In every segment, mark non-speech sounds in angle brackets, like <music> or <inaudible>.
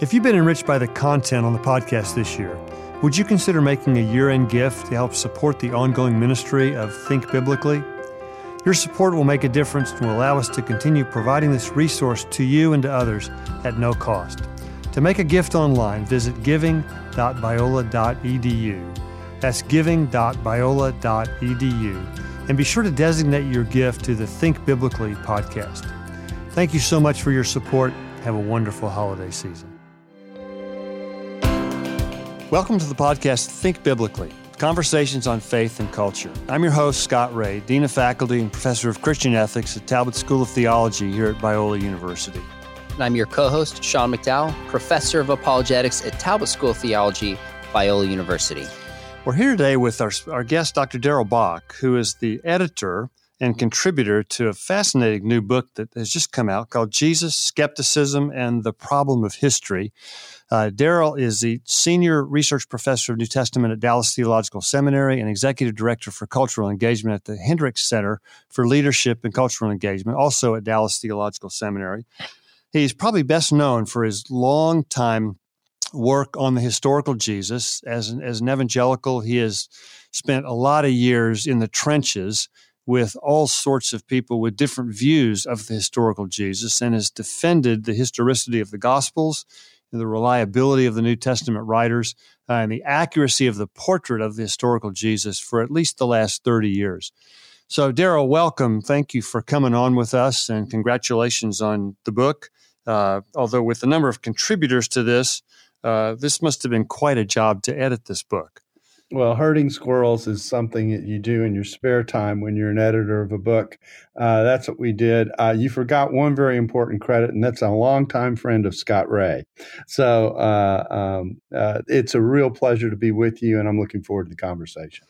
If you've been enriched by the content on the podcast this year, would you consider making a year end gift to help support the ongoing ministry of Think Biblically? Your support will make a difference and will allow us to continue providing this resource to you and to others at no cost. To make a gift online, visit giving.biola.edu. That's giving.biola.edu. And be sure to designate your gift to the Think Biblically podcast. Thank you so much for your support. Have a wonderful holiday season. Welcome to the podcast Think Biblically Conversations on Faith and Culture. I'm your host, Scott Rae, Dean of Faculty and Professor of Christian Ethics at Talbot School of Theology here at Biola University. And I'm your co host, Sean McDowell, Professor of Apologetics at Talbot School of Theology, Biola University. We're here today with our, our guest, Dr. Darrell Bock, who is the editor and contributor to a fascinating new book that has just come out called Jesus, Skepticism, and the Problem of History. Uh, Darrell is the senior research professor of New Testament at Dallas Theological Seminary and executive director for cultural engagement at the Hendricks Center for Leadership and Cultural Engagement, also at Dallas Theological Seminary. He's probably best known for his long time work on the historical Jesus. As an, as an evangelical, he has spent a lot of years in the trenches with all sorts of people with different views of the historical Jesus and has defended the historicity of the Gospels the reliability of the New Testament writers, uh, and the accuracy of the portrait of the historical Jesus for at least the last 30 years. So, Darrell, welcome. Thank you for coming on with us, and congratulations on the book. Uh, although, with the number of contributors to this, uh, this must have been quite a job to edit this book. Well, herding squirrels is something that you do in your spare time when you're an editor of a book. Uh, that's what we did. Uh, you forgot one very important credit, and that's a longtime friend of Scott Rae. So uh, um, uh, it's a real pleasure to be with you, and I'm looking forward to the conversation.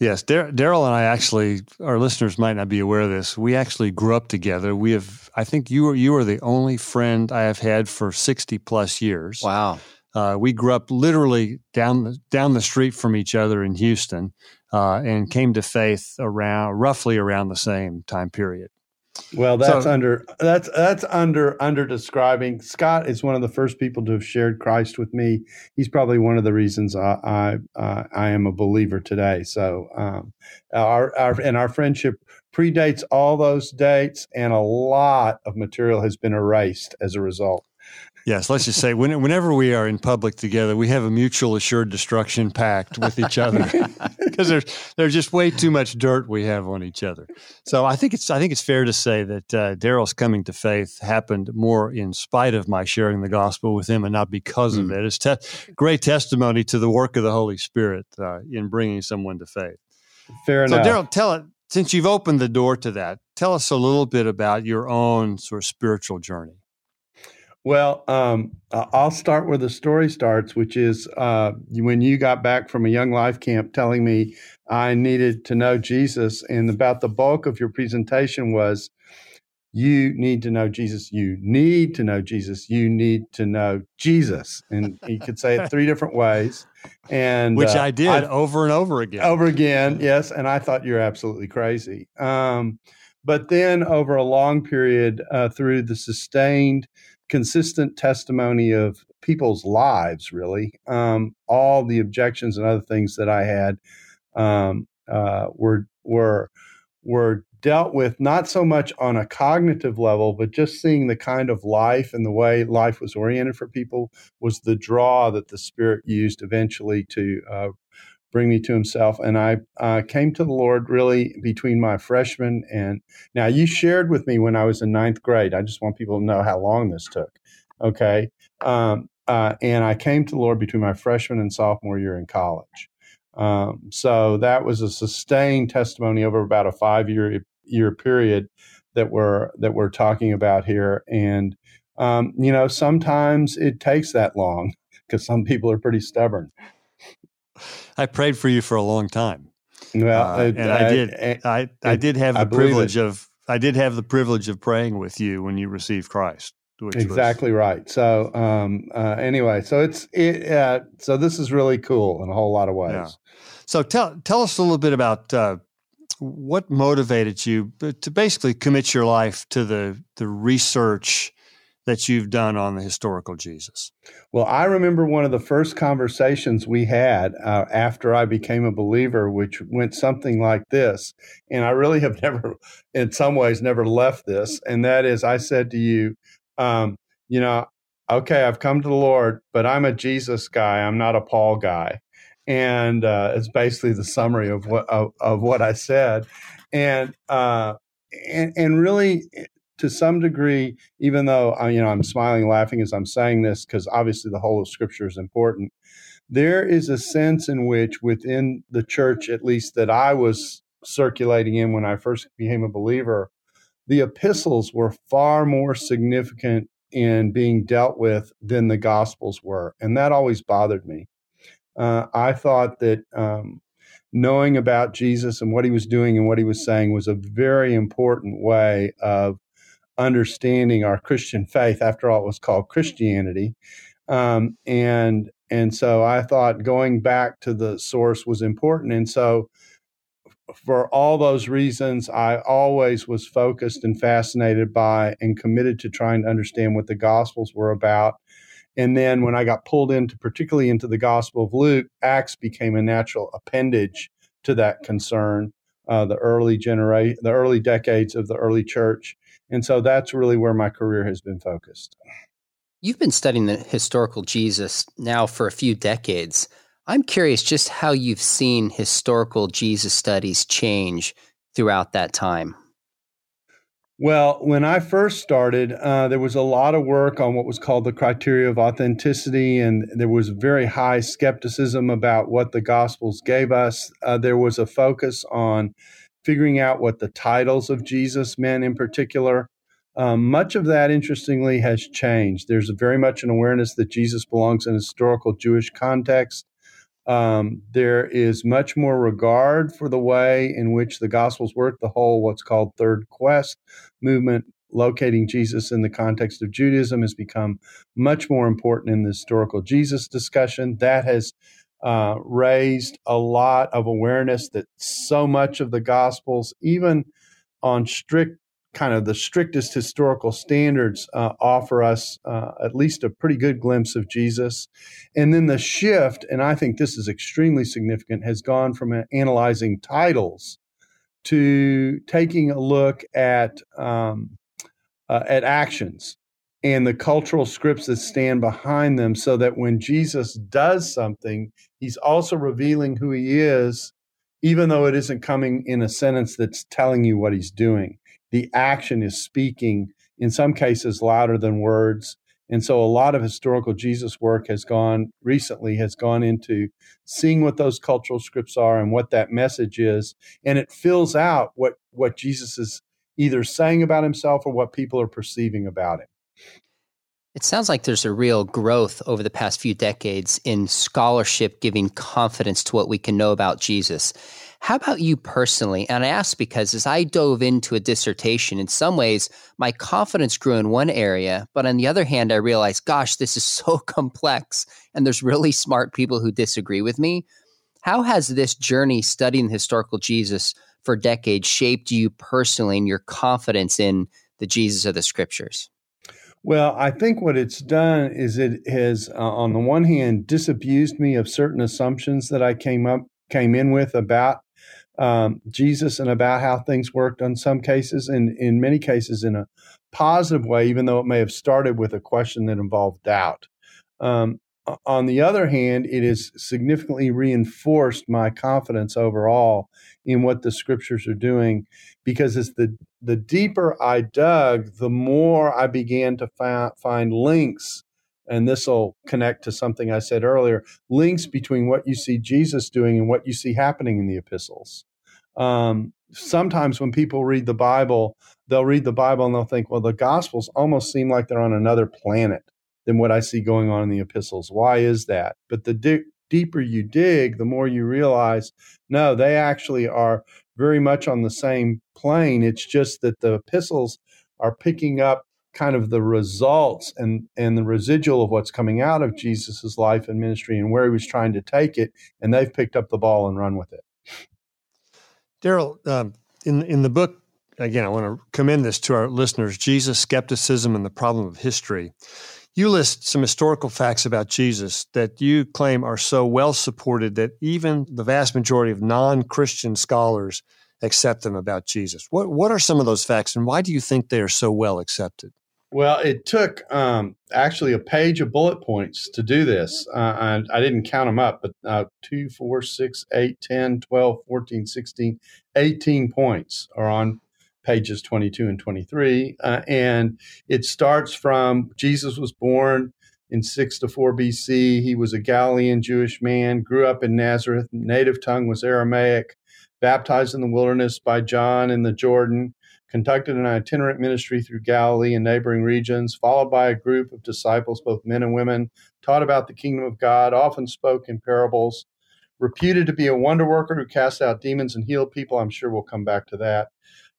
Yes, Darrell and I actually, our listeners might not be aware of this. We actually grew up together. We have, I think you were you are the only friend I have had for sixty plus years. Wow. Uh, we grew up literally down the, down the street from each other in Houston, uh, and came to faith around roughly around the same time period. Well, that's so, under that's that's under under describing. Scott is one of the first people to have shared Christ with me. He's probably one of the reasons I I, uh, I am a believer today. So um, our, our and our friendship predates all those dates, and a lot of material has been erased as a result. Yes, let's just say when, whenever we are in public together, we have a mutual assured destruction pact with each other <laughs> because there's there's just way too much dirt we have on each other. So I think it's I think it's fair to say that uh, Darrell's coming to faith happened more in spite of my sharing the gospel with him and not because mm. of hmm. it. It's te- great testimony to the work of the Holy Spirit uh, in bringing someone to faith. Fair enough. So Daryl, tell it since you've opened the door to that. Tell us a little bit about your own sort of spiritual journey. Well, um, I'll start where the story starts, which is uh, when you got back from a young life camp telling me I needed to know Jesus. And about the bulk of your presentation was you need to know Jesus. You need to know Jesus. You need to know Jesus. And you could say it three different ways. And which uh, I did I, over and over again. Over again, yes. And I thought you're absolutely crazy. Um, but then over a long period uh, through the sustained consistent testimony of people's lives, really. Um, all the objections and other things that I had um, uh, were were were dealt with not so much on a cognitive level, but just seeing the kind of life and the way life was oriented for people was the draw that the Spirit used eventually to uh, bring me to himself. And I uh, came to the Lord really between my freshman and now you shared with me when I was in ninth grade. I just want people to know how long this took. Okay. Um, uh, and I came to the Lord between my freshman and sophomore year in college. Um, so that was a sustained testimony over about a five year year period that we're that we're talking about here. And um, you know, sometimes it takes that long because some people are pretty stubborn. I prayed for you for a long time. Well, uh, and I, I, did. I, I did have the privilege it. of I did have the privilege of praying with you when you received Christ. exactly was, right. So um, uh, anyway, so it's it, uh, so this is really cool in a whole lot of ways. Yeah. So tell tell us a little bit about uh, what motivated you to basically commit your life to the the research that you've done on the historical Jesus? Well, I remember one of the first conversations we had uh, after I became a believer, which went something like this. And I really have <laughs> never, in some ways, never left this. And that is, I said to you, um, you know, okay, I've come to the Lord, but I'm a Jesus guy. I'm not a Paul guy. And uh, it's basically the summary of what of, of what I said. And uh, and, and really to some degree, even though you know I'm smiling, laughing as I'm saying this, because obviously the whole of Scripture is important. There is a sense in which, within the church, at least that I was circulating in when I first became a believer, the epistles were far more significant in being dealt with than the gospels were, and that always bothered me. Uh, I thought that um, knowing about Jesus and what he was doing and what he was saying was a very important way of understanding our Christian faith. After all, it was called Christianity, um, and and so I thought going back to the source was important. And so, for all those reasons, I always was focused and fascinated by and committed to trying to understand what the Gospels were about. And then when I got pulled into, particularly into the Gospel of Luke, Acts became a natural appendage to that concern. Uh, the early generation, the early decades of the early church, and so that's really where my career has been focused. You've been studying the historical Jesus now for a few decades. I'm curious just how you've seen historical Jesus studies change throughout that time. Well, when I first started, uh, there was a lot of work on what was called the criteria of authenticity, and there was very high skepticism about what the Gospels gave us. Uh, there was a focus on figuring out what the titles of Jesus meant in particular. Um, much of that, interestingly, has changed. There's very much an awareness that Jesus belongs in a historical Jewish context. Um, there is much more regard for the way in which the Gospels work, the whole what's called Third Quest movement, locating Jesus in the context of Judaism, has become much more important in the historical Jesus discussion. That has uh, raised a lot of awareness that so much of the Gospels, even on strict kind of the strictest historical standards, uh, offer us uh, at least a pretty good glimpse of Jesus. And then the shift, and I think this is extremely significant, has gone from analyzing titles to taking a look at um, uh, at actions and the cultural scripts that stand behind them so that when Jesus does something, he's also revealing who he is, even though it isn't coming in a sentence that's telling you what he's doing. The action is speaking, in some cases, louder than words. And so a lot of historical Jesus work has gone recently has gone into seeing what those cultural scripts are and what that message is. And it fills out what, what Jesus is either saying about himself or what people are perceiving about him. It sounds like there's a real growth over the past few decades in scholarship giving confidence to what we can know about Jesus. How about you personally? And I ask because as I dove into a dissertation, in some ways, my confidence grew in one area, but on the other hand, I realized, gosh, this is <laughs> so complex, and there's really smart people who disagree with me. How has this journey studying the historical Jesus for decades shaped you personally and your confidence in the Jesus of the scriptures? Well, I think what it's done is it has, uh, on the one hand, disabused me of certain assumptions that I came up came in with about um, Jesus and about how things worked. On some cases, and in many cases, in a positive way, even though it may have started with a question that involved doubt. Um, on the other hand, it has significantly reinforced my confidence overall in what the scriptures are doing because as the the deeper I dug, the more I began to fi- find links and this will connect to something I said earlier links between what you see Jesus doing and what you see happening in the epistles. Um, sometimes when people read the Bible, they'll read the Bible and they'll think, well, the Gospels almost seem like they're on another planet than what I see going on in the epistles. Why is that? But the di- deeper you dig, the more you realize no, they actually are very much on the same plane. It's just that the epistles are picking up kind of the results and and the residual of what's coming out of Jesus's life and ministry and where he was trying to take it, and they've picked up the ball and run with it. Darrell, um, in in the book again, I want to commend this to our listeners Jesus, Skepticism, and the Problem of History. You list some historical facts about Jesus that you claim are so well supported that even the vast majority of non Christian scholars accept them about Jesus. What, what are some of those facts, and why do you think they are so well accepted? Well, it took um, actually a page of bullet points to do this. Uh, and I didn't count them up, but uh, 2, 4, 6, 8, 10, 12, 14, 16, 18 points are on pages 22 and 23. Uh, and it starts from Jesus was born in 6 to 4 BC. He was a Galilean Jewish man, grew up in Nazareth, native tongue was Aramaic, baptized in the wilderness by John in the Jordan conducted an itinerant ministry through Galilee and neighboring regions, followed by a group of disciples, both men and women, taught about the kingdom of God, often spoke in parables, reputed to be a wonder worker who cast out demons and healed people. I'm sure we'll come back to that.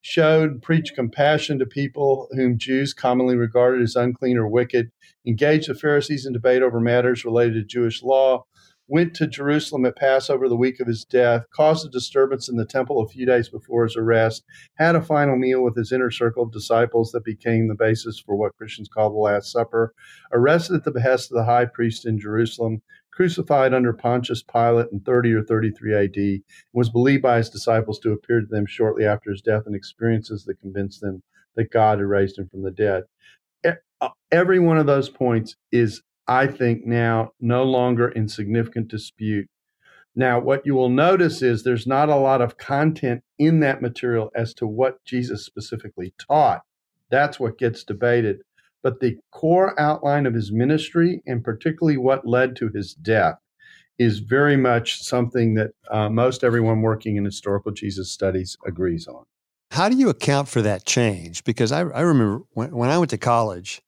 Showed, preached compassion to people whom Jews commonly regarded as unclean or wicked, engaged the Pharisees in debate over matters related to Jewish law, went to Jerusalem at Passover the week of his death, caused a disturbance in the temple a few days before his arrest, had a final meal with his inner circle of disciples that became the basis for what Christians call the Last Supper, arrested at the behest of the high priest in Jerusalem, crucified under Pontius Pilate in 30 or 33 AD, and was believed by his disciples to appear to them shortly after his death and experiences that convinced them that God had raised him from the dead. Uh, every one of those points is I think now no longer in significant dispute. Now, what you will notice is there's not a lot of content in that material as to what Jesus specifically taught. That's what gets debated. But the core outline of his ministry, and particularly what led to his death, is very much something that uh, most everyone working in historical Jesus studies agrees on. How do you account for that change? Because I, I remember when, when I went to college,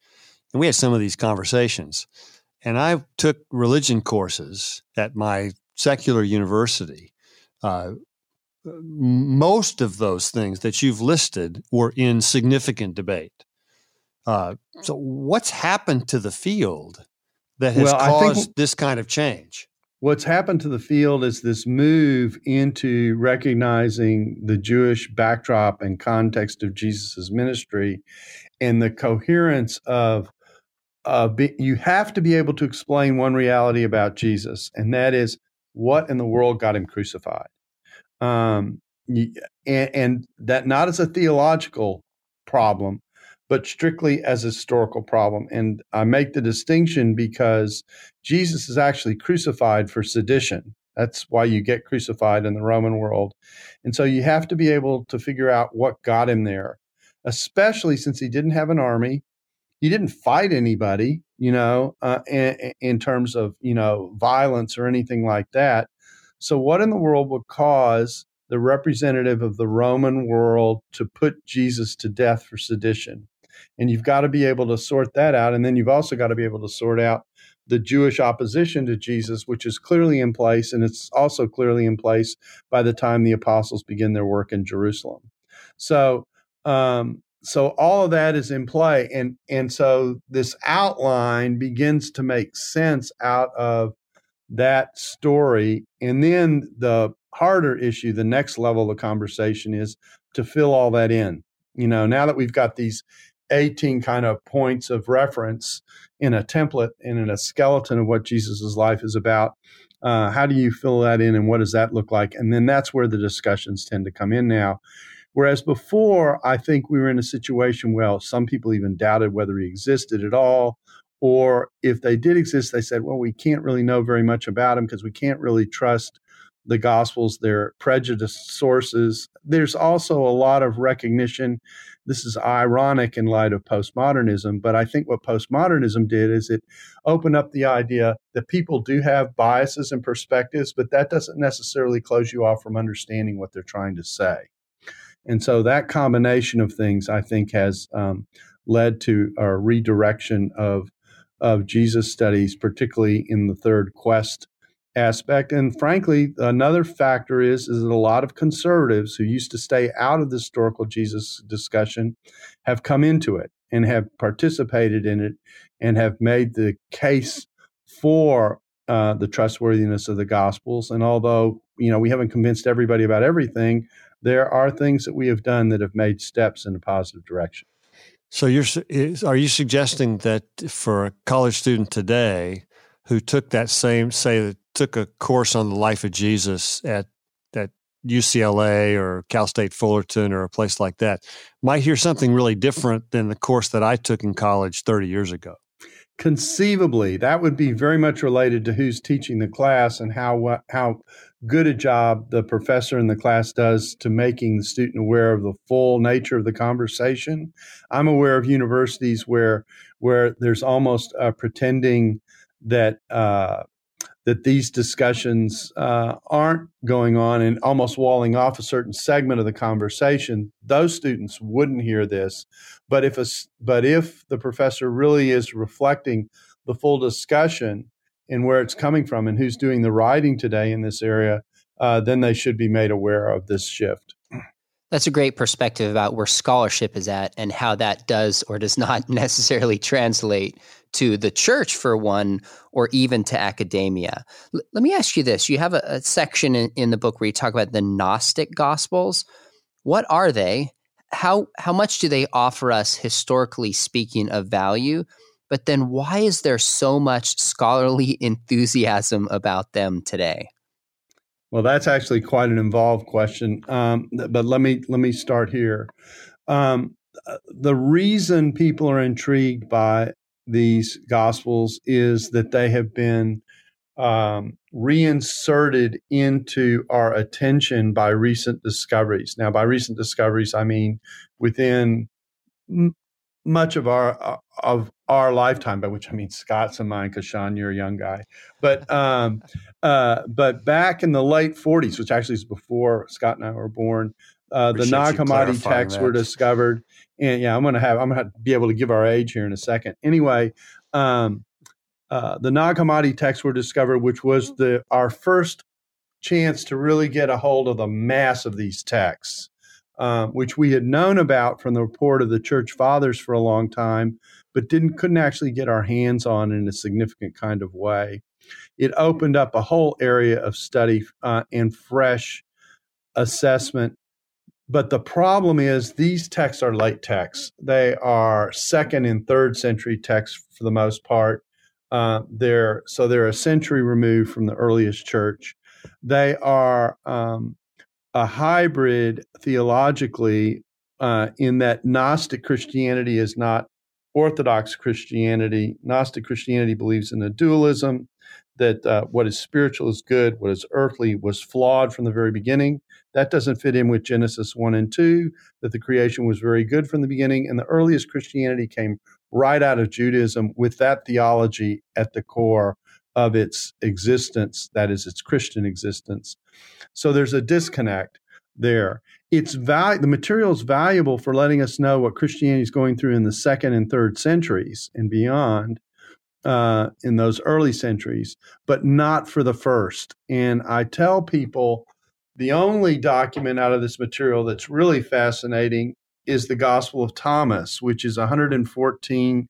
and we had some of these conversations. And I took religion courses at my secular university. Uh, most of those things that you've listed were in significant debate. Uh, so, what's happened to the field that has well, caused think, this kind of change? What's happened to the field is this move into recognizing the Jewish backdrop and context of Jesus' ministry and the coherence of uh, be, you have to be able to explain one reality about Jesus, and that is what in the world got him crucified. Um, and, and that not as a theological problem, but strictly as a historical problem. And I make the distinction because Jesus is actually crucified for sedition. That's why you get crucified in the Roman world. And so you have to be able to figure out what got him there, especially since he didn't have an army he didn't fight anybody, you know, uh, in, in terms of you know violence or anything like that. So, what in the world would cause the representative of the Roman world to put Jesus to death for sedition? And you've got to be able to sort that out. And then you've also got to be able to sort out the Jewish opposition to Jesus, which is clearly in place. And it's also clearly in place by the time the apostles begin their work in Jerusalem. So, um, so all of that is in play and and so this outline begins to make sense out of that story and then the harder issue the next level of conversation is to fill all that in you know now that we've got these 18 kind of points of reference in a template and in a skeleton of what jesus' life is about uh, how do you fill that in and what does that look like and then that's where the discussions tend to come in now Whereas before, I think we were in a situation where some people even doubted whether he existed at all. Or if they did exist, they said, well, we can't really know very much about him because we can't really trust the Gospels, their prejudiced sources. There's also a lot of recognition. This is ironic in light of postmodernism, but I think what postmodernism did is it opened up the idea that people do have biases and perspectives, but that doesn't necessarily close you off from understanding what they're trying to say. And so that combination of things, I think, has um, led to a redirection of of Jesus studies, particularly in the third quest aspect. And frankly, another factor is is that a lot of conservatives who used to stay out of the historical Jesus discussion have come into it and have participated in it and have made the case for uh, the trustworthiness of the Gospels. And although you know we haven't convinced everybody about everything, there are things that we have done that have made steps in a positive direction. So you're are you suggesting that for a college student today who took that same say took a course on the life of Jesus at at UCLA or Cal State Fullerton or a place like that might hear something really different than the course that I took in college 30 years ago? conceivably that would be very much related to who's teaching the class and how how good a job the professor in the class does to making the student aware of the full nature of the conversation i'm aware of universities where where there's almost uh, pretending that uh, that these discussions uh, aren't going on and almost walling off a certain segment of the conversation, those students wouldn't hear this. But if a, but if the professor really is reflecting the full discussion and where it's coming from and who's doing the writing today in this area, uh, then they should be made aware of this shift. That's a great perspective about where scholarship is at and how that does or does not <laughs> necessarily translate to the church for one, or even to academia. L- let me ask you this: You have a, a section in, in the book where you talk about the Gnostic Gospels. What are they? How how much do they offer us historically speaking of value? But then, why is there so much scholarly <laughs> enthusiasm about them today? Well, that's actually quite an involved question. Um, but let me let me start here. Um, uh, the reason people are intrigued by these gospels is that they have been um, reinserted into our attention by recent discoveries. Now, by recent discoveries, I mean within m- much of our uh, of our lifetime, by which I mean Scott's and mine, because Sean, you're a young guy. But um, uh, but back in the late 40s, which actually is before Scott and I were born, uh, the Nag Hammadi texts that. were discovered, and yeah, I'm gonna have I'm gonna be able to give our age here in a second. Anyway, um, uh, the Nag Hammadi texts were discovered, which was the our first chance to really get a hold of the mass of these texts, um, which we had known about from the report of the church fathers for a long time, but didn't couldn't actually get our hands on in a significant kind of way. It opened up a whole area of study uh, and fresh assessment but the problem is these texts are late texts. They are second and third century texts for the most part. Uh, they're so they're a century removed from the earliest church. They are um, a hybrid theologically uh, in that Gnostic Christianity is not Orthodox Christianity. Gnostic Christianity believes in a dualism that uh, what is spiritual is good, what is earthly was flawed from the very beginning. That doesn't fit in with Genesis 1 and 2, that the creation was very good from the beginning. And the earliest Christianity came right out of Judaism with that theology at the core of its existence, that is, its Christian existence. So there's a disconnect there. It's val- the material is valuable for letting us know what Christianity is going through in the second and third centuries and beyond. Uh, in those early centuries, but not for the first. And I tell people the only document out of this material that's really fascinating is the Gospel of Thomas, which is 114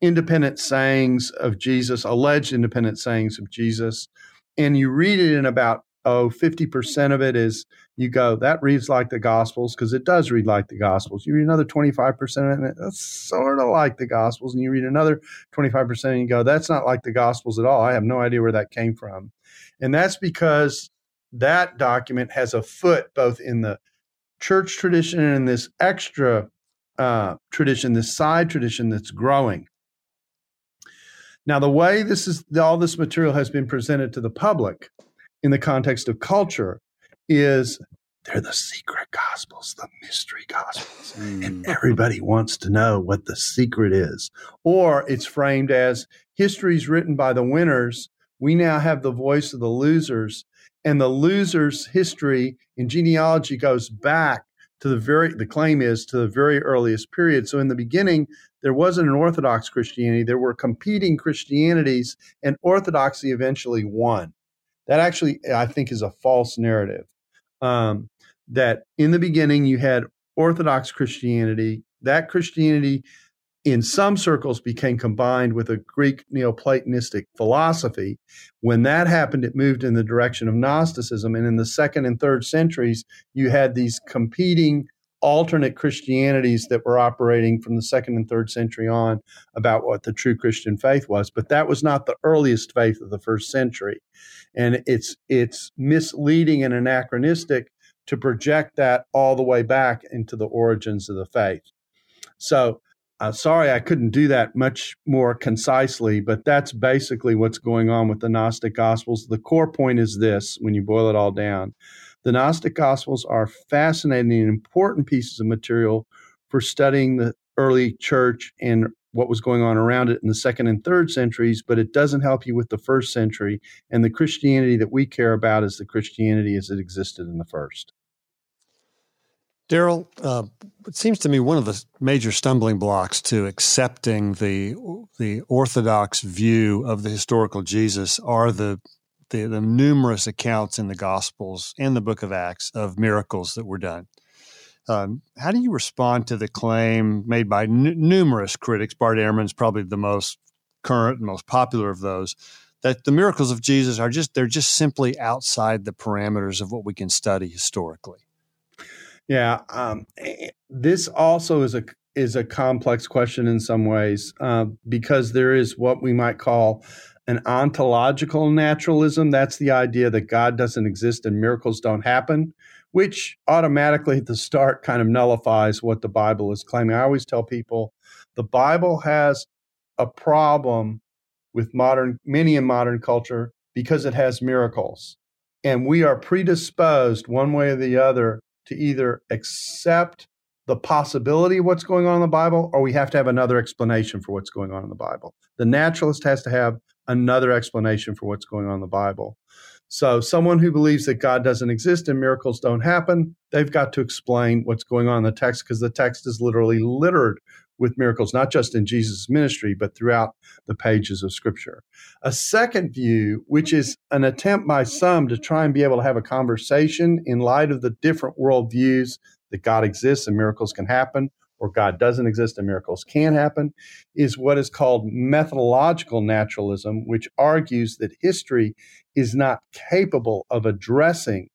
independent sayings of Jesus, alleged independent sayings of Jesus. And you read it in about, oh, 50% of it is you go, that reads like the Gospels, because it does read like the Gospels. You read another 25% of it, that's sort of like the Gospels. And you read another 25% and you go, that's not like the Gospels at all. I have no idea where that came from. And that's because that document has a foot both in the church tradition and in this extra uh, tradition, this side tradition that's growing. Now, the way this is all this material has been presented to the public in the context of culture is they're the secret gospels, the mystery gospels. Mm. And everybody wants to know what the secret is. Or it's framed as history's written by the winners. We now have the voice of the losers and the loser's history in genealogy goes back to the very the claim is to the very earliest period so in the beginning there wasn't an orthodox christianity there were competing christianities and orthodoxy eventually won that actually i think is a false narrative um, that in the beginning you had orthodox christianity that christianity in some circles became combined with a Greek Neoplatonistic philosophy. When that happened, it moved in the direction of Gnosticism. And in the second and third centuries, you had these competing alternate Christianities that were operating from the second and third century on about what the true Christian faith was. But that was not the earliest faith of the first century. And it's it's misleading and anachronistic to project that all the way back into the origins of the faith. So uh, sorry, I couldn't do that much more concisely, but that's basically what's going on with the Gnostic Gospels. The core point is this when you boil it all down the Gnostic Gospels are fascinating and important pieces of material for studying the early church and what was going on around it in the second and third centuries, but it doesn't help you with the first century. And the Christianity that we care about is the Christianity as it existed in the first. Darrell, uh, it seems to me one of the major stumbling blocks to accepting the the orthodox view of the historical Jesus are the, the, the numerous accounts in the Gospels and the Book of Acts of miracles that were done. Um, how do you respond to the claim made by n- numerous critics? Bart Ehrman's probably the most current and most popular of those that the miracles of Jesus are just they're just simply outside the parameters of what we can study historically. Yeah, um, this also is a is a complex question in some ways uh, because there is what we might call an ontological naturalism. That's the idea that God doesn't exist and miracles don't happen, which automatically at the start kind of nullifies what the Bible is claiming. I always tell people the Bible has a problem with modern many in modern culture because it has miracles. And we are predisposed one way or the other to either accept the possibility of what's going on in the Bible or we have to have another explanation for what's going on in the Bible. The naturalist has to have another explanation for what's going on in the Bible. So, someone who believes that God doesn't exist and miracles don't happen, they've got to explain what's going on in the text because the text is literally littered with miracles, not just in Jesus' ministry, but throughout the pages of Scripture. A second view, which is an attempt by some to try and be able to have a conversation in light of the different worldviews that God exists and miracles can happen, or God doesn't exist and miracles can happen, is what is called methodological naturalism, which argues that history is not capable of addressing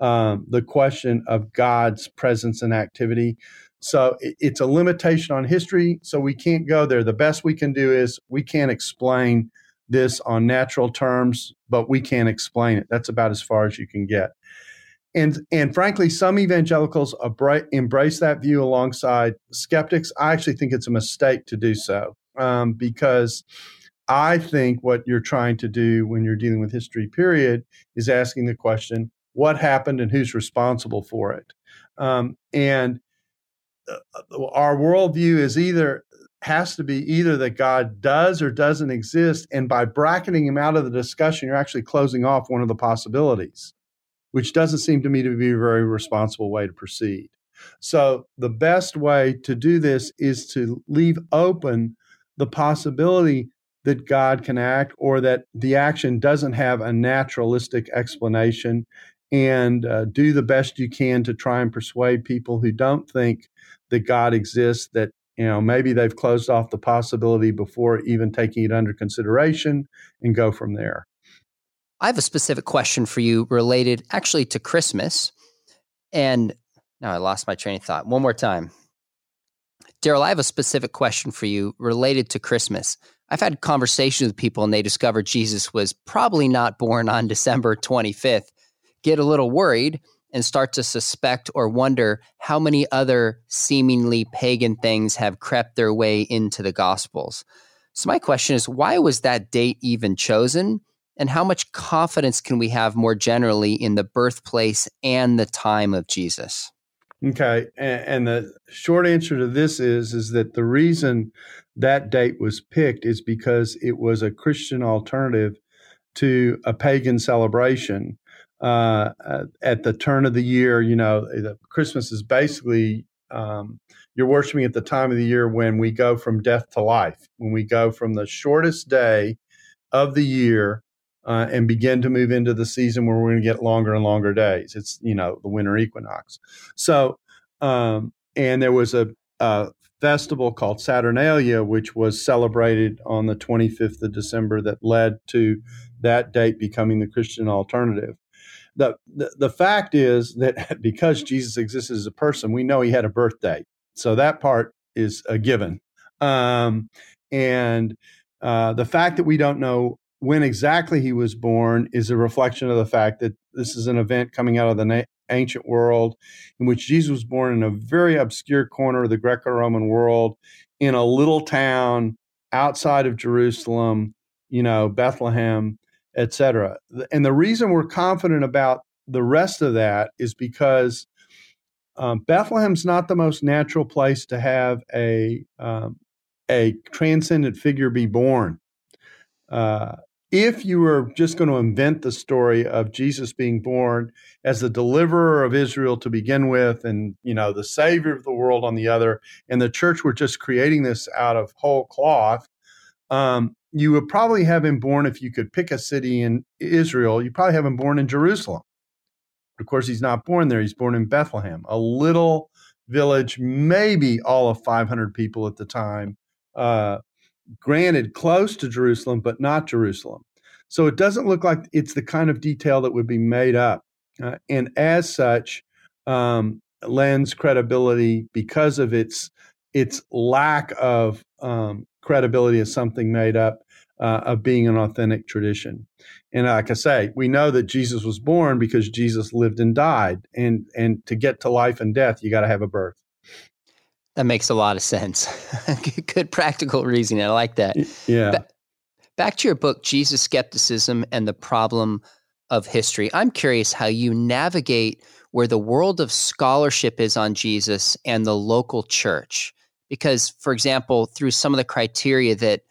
um, the question of God's presence and activity. So it's a limitation on history. So we can't go there. The best we can do is we can't explain this on natural terms, but we can't explain it. That's about as far as you can get. And and frankly, some evangelicals embrace that view alongside skeptics. I actually think it's a mistake to do so um, because I think what you're trying to do when you're dealing with history, period, is asking the question, what happened and who's responsible for it. Um, and uh, our worldview is either has to be either that God does or doesn't exist, and by bracketing him out of the discussion, you're actually closing off one of the possibilities, which doesn't seem to me to be a very responsible way to proceed. So the best way to do this is to leave open the possibility that God can act or that the action doesn't have a naturalistic explanation and uh, do the best you can to try and persuade people who don't think that God exists that you know maybe they've closed off the possibility before even taking it under consideration and go from there. I have a specific question for you related actually to Christmas. And now I lost my train of thought. One more time. Darrell, I have a specific question for you related to Christmas. I've had conversations with people and they discovered Jesus was probably not born on December 25th, get a little worried and start to suspect or wonder how many other seemingly pagan things have crept their way into the Gospels. So, my question is why was that date even chosen? And how much confidence can we have more generally in the birthplace and the time of Jesus? Okay, and, the short answer to this is is that the reason that date was picked is because it was a Christian alternative to a pagan celebration uh, at the turn of the year. You know, Christmas is basically um, you're worshiping at the time of the year when we go from death to life, when we go from the shortest day of the year uh, and begin to move into the season where we're going to get longer and longer days. It's you know the winter equinox. So, um, and there was a, a festival called Saturnalia, which was celebrated on the 25th of December, that led to that date becoming the Christian alternative. The, the, the fact is that <laughs> because Jesus exists as a person, we know he had a birthday. So that part is a given. Um, and uh, the fact that we don't know when exactly he was born is a reflection of the fact that this is an event coming out of the na- ancient world in which Jesus was born in a very obscure corner of the Greco Roman world in a little town outside of Jerusalem, you know, Bethlehem, etc. And the reason we're confident about the rest of that is because um, Bethlehem's not the most natural place to have a um, a transcendent figure be born. Uh, if you were just going to invent the story of Jesus being born as the deliverer of Israel to begin with, and you know the savior of the world on the other, and the church were just creating this out of whole cloth, um, you would probably have him born if you could pick a city in Israel. You probably have him born in Jerusalem. Of course, he's not born there. He's born in Bethlehem, a little village, maybe all of 500 people at the time. Uh, granted close to Jerusalem, but not Jerusalem. So it doesn't look like it's the kind of detail that would be made up. Uh, and as such, um, lends credibility because of its its lack of um, credibility as something made up uh, of being an authentic tradition. And like I say, we know that Jesus was born because Jesus lived and died, and and to get to life and death, you got to have a birth. That makes a lot of sense. <laughs> Good practical reasoning. I like that. Yeah. Ba- back to your book, Jesus Skepticism and the Problem of History. I'm curious how you navigate where the world of scholarship is on Jesus and the local church. Because, for example, through some of the criteria that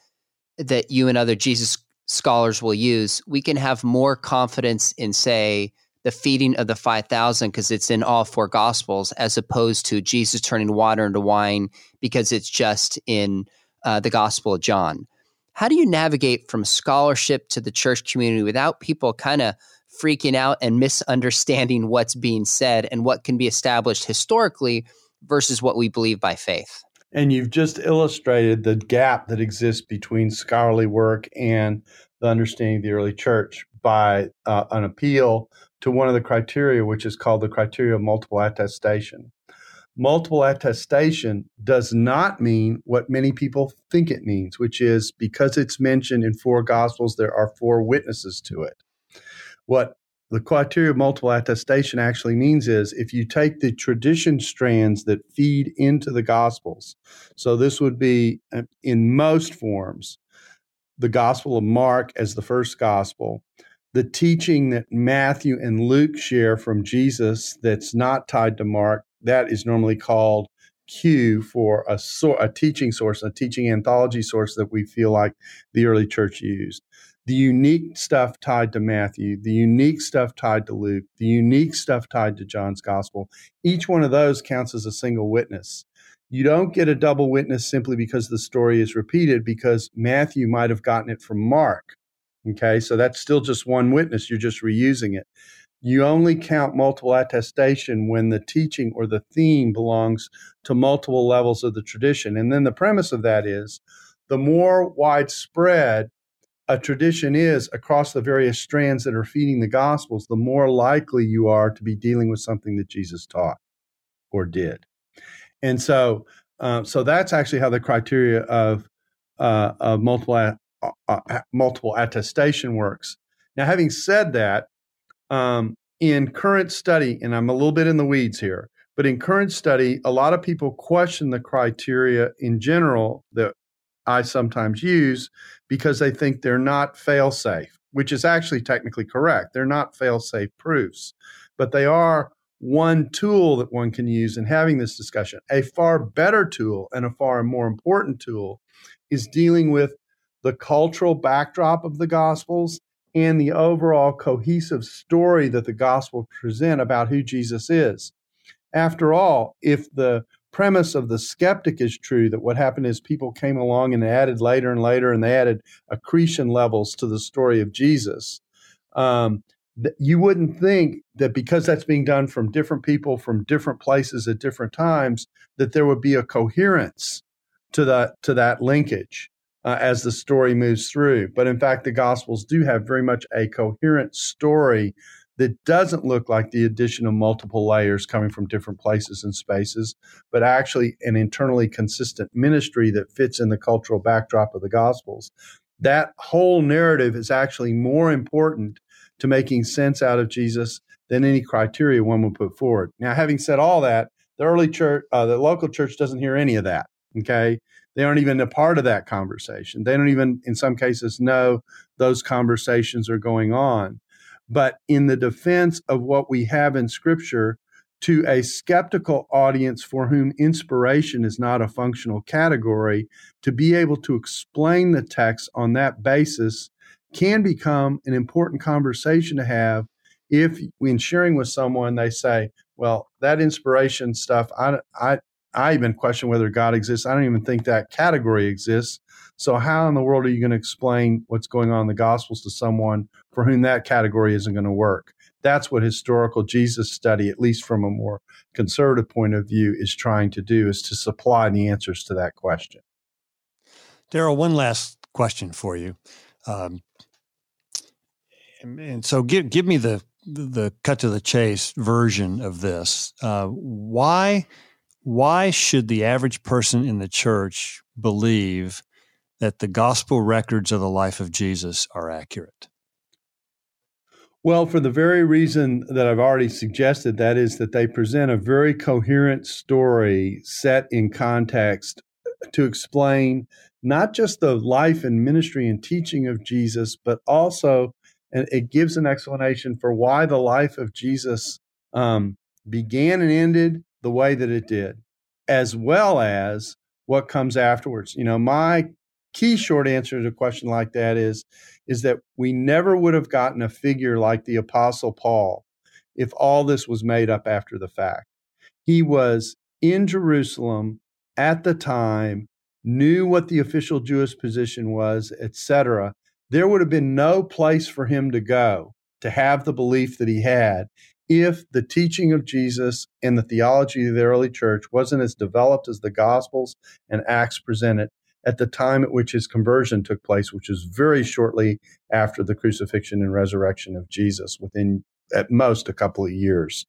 that you and other Jesus scholars will use, we can have more confidence in, say, the feeding of the 5,000 because it's in all four gospels, as opposed to Jesus turning water into wine because it's just in uh, the gospel of John. How do you navigate from scholarship to the church community without people kind of freaking out and misunderstanding what's being said and what can be established historically versus what we believe by faith? And you've just illustrated the gap that exists between scholarly work and the understanding of the early church by uh, an appeal to one of the criteria, which is called the criteria of multiple attestation. Multiple attestation does not mean what many people think it means, which is because it's mentioned in four gospels, there are four witnesses to it. What the criteria of multiple attestation actually means is if you take the tradition strands that feed into the gospels, so this would be uh, in most forms the gospel of Mark as the first gospel, the teaching that Matthew and Luke share from Jesus that's not tied to Mark, that is normally called Q for a, a teaching source, a teaching anthology source that we feel like the early church used. The unique stuff tied to Matthew, the unique stuff tied to Luke, the unique stuff tied to John's gospel, each one of those counts as a single witness. You don't get a double witness simply because the story is repeated, because Matthew might have gotten it from Mark Okay, so that's still just one witness. You're just reusing it. You only count multiple attestation when the teaching or the theme belongs to multiple levels of the tradition. And then the premise of that is the more widespread a tradition is across the various strands that are feeding the gospels, the more likely you are to be dealing with something that Jesus taught or did. And so, uh, so that's actually how the criteria of, uh, of multiple uh, uh multiple attestation works. Now, having said that, um, in current study, and I'm a little bit in the weeds here, but in current study, a lot of people question the criteria in general that I sometimes use because they think they're not fail safe, which is actually technically correct. They're not fail safe proofs, but they are one tool that one can use in having this discussion. A far better tool and a far more important tool is dealing with the cultural backdrop of the Gospels and the overall cohesive story that the Gospel present about who Jesus is. After all, if the premise of the skeptic is true, that what happened is people came along and added later and later, and they added accretion levels to the story of Jesus, um, you wouldn't think that because that's being done from different people from different places at different times that there would be a coherence to that to that linkage uh, as the story moves through but in fact the gospels do have very much a coherent story that doesn't look like the addition of multiple layers coming from different places and spaces but actually an internally consistent ministry that fits in the cultural backdrop of the gospels that whole narrative is actually more important to making sense out of Jesus than any criteria one would put forward. Now, having said all that, the early church, uh, the local church doesn't hear any of that. Okay. They aren't even a part of that conversation. They don't even, in some cases, know those conversations are going on. But in the defense of what we have in Scripture, to a skeptical audience for whom inspiration is not a functional category, to be able to explain the text on that basis can become an important conversation to have if when sharing with someone they say well that inspiration stuff i i i even question whether god exists. I don't even think that category exists. So how in the world are you going to explain what's going on in the gospels to someone for whom that category isn't going to work? That's what historical jesus study at least from a more conservative point of view is trying to do is to supply the answers to that question. Darrell, one last question for you. Um, and so give give me the the cut to the chase version of this. Uh, why why should the average person in the church believe that the gospel records of the life of Jesus are accurate? Well, for the very reason that I've already suggested, that is that they present a very coherent story set in context to explain not just the life and ministry and teaching of Jesus, but also and it gives an explanation for why the life of Jesus um, began and ended the way that it did, as well as what comes afterwards. You know, my key short answer to a question like that is is that we never would have gotten a figure like the apostle Paul if all this was made up after the fact. He was in Jerusalem at the time, knew what the official Jewish position was, etc there would have been no place for him to go to have the belief that he had if the teaching of Jesus and the theology of the early church wasn't as developed as the Gospels and Acts presented at the time at which his conversion took place, which is very shortly after the crucifixion and resurrection of Jesus, within at most a couple of years.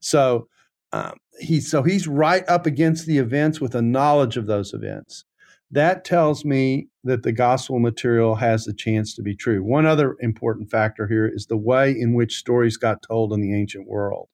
So um, he so he's right up against the events with a knowledge of those events that tells me that the gospel material has a chance to be true. One other important factor here is the way in which stories got told in the ancient world.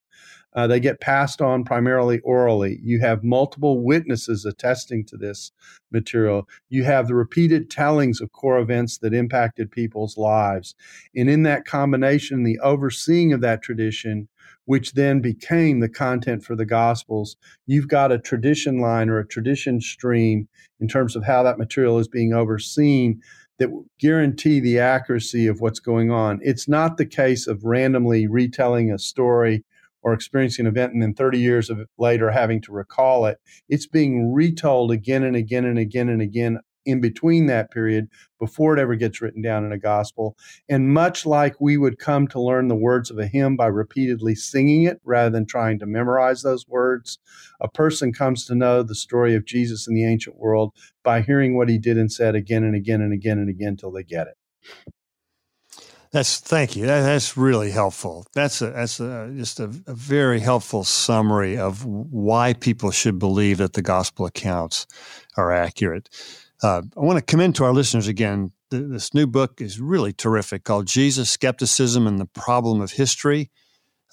Uh, they get passed on primarily orally. You have multiple witnesses attesting to this material. You have the repeated tellings of core events that impacted people's lives. And in that combination, the overseeing of that tradition, which then became the content for the Gospels, you've got a tradition line or a tradition stream in terms of how that material is being overseen that guarantee the accuracy of what's going on. It's not the case of randomly retelling a story or experiencing an event and then 30 years later having to recall it. It's being retold again and again and again and again in between that period before it ever gets written down in a gospel. And much like we would come to learn the words of a hymn by repeatedly singing it rather than trying to memorize those words, a person comes to know the story of Jesus in the ancient world by hearing what he did and said again and again and again and again till they get it. That's thank you. That, that's really helpful. That's a, that's a, just a, a, very helpful summary of why people should believe that the gospel accounts are accurate. Uh, I want to commend to our listeners again. Th- this new book is really terrific called Jesus, Skepticism, and the Problem of History.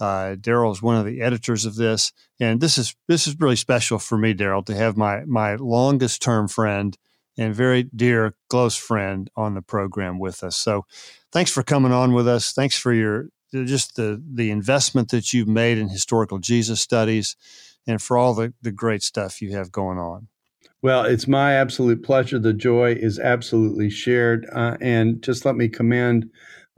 Uh, Darrell is one of the editors of this, and this is this is really special for me, Darrell, to have my my longest term friend and very dear close friend on the program with us. So, thanks for coming on with us. Thanks for your just the the investment that you've made in historical Jesus studies, and for all the the great stuff you have going on. Well, it's my absolute pleasure. The joy is absolutely shared. Uh, and just let me commend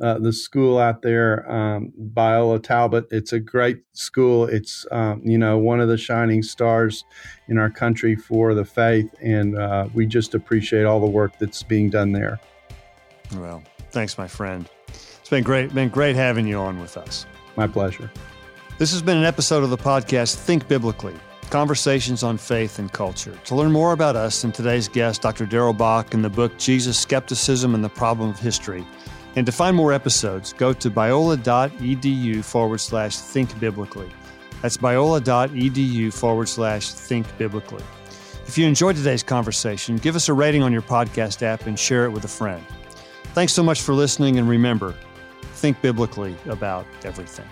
uh, the school out there, um, Biola Talbot. It's a great school. It's, um, you know, one of the shining stars in our country for the faith. And uh, we just appreciate all the work that's being done there. Well, thanks, my friend It's been great. Been great having you on with us. My pleasure. This has been an episode of the podcast Think Biblically Conversations on Faith and Culture. To learn more about us and today's guest, Dr. Darrell Bock, and the book Jesus, Skepticism, and the Problem of History, and to find more episodes, go to biola.edu forward slash think biblically. That's biola.edu forward slash think biblically. If you enjoyed today's conversation, give us a rating on your podcast app and share it with a friend. Thanks so much for listening, and remember, think biblically about everything.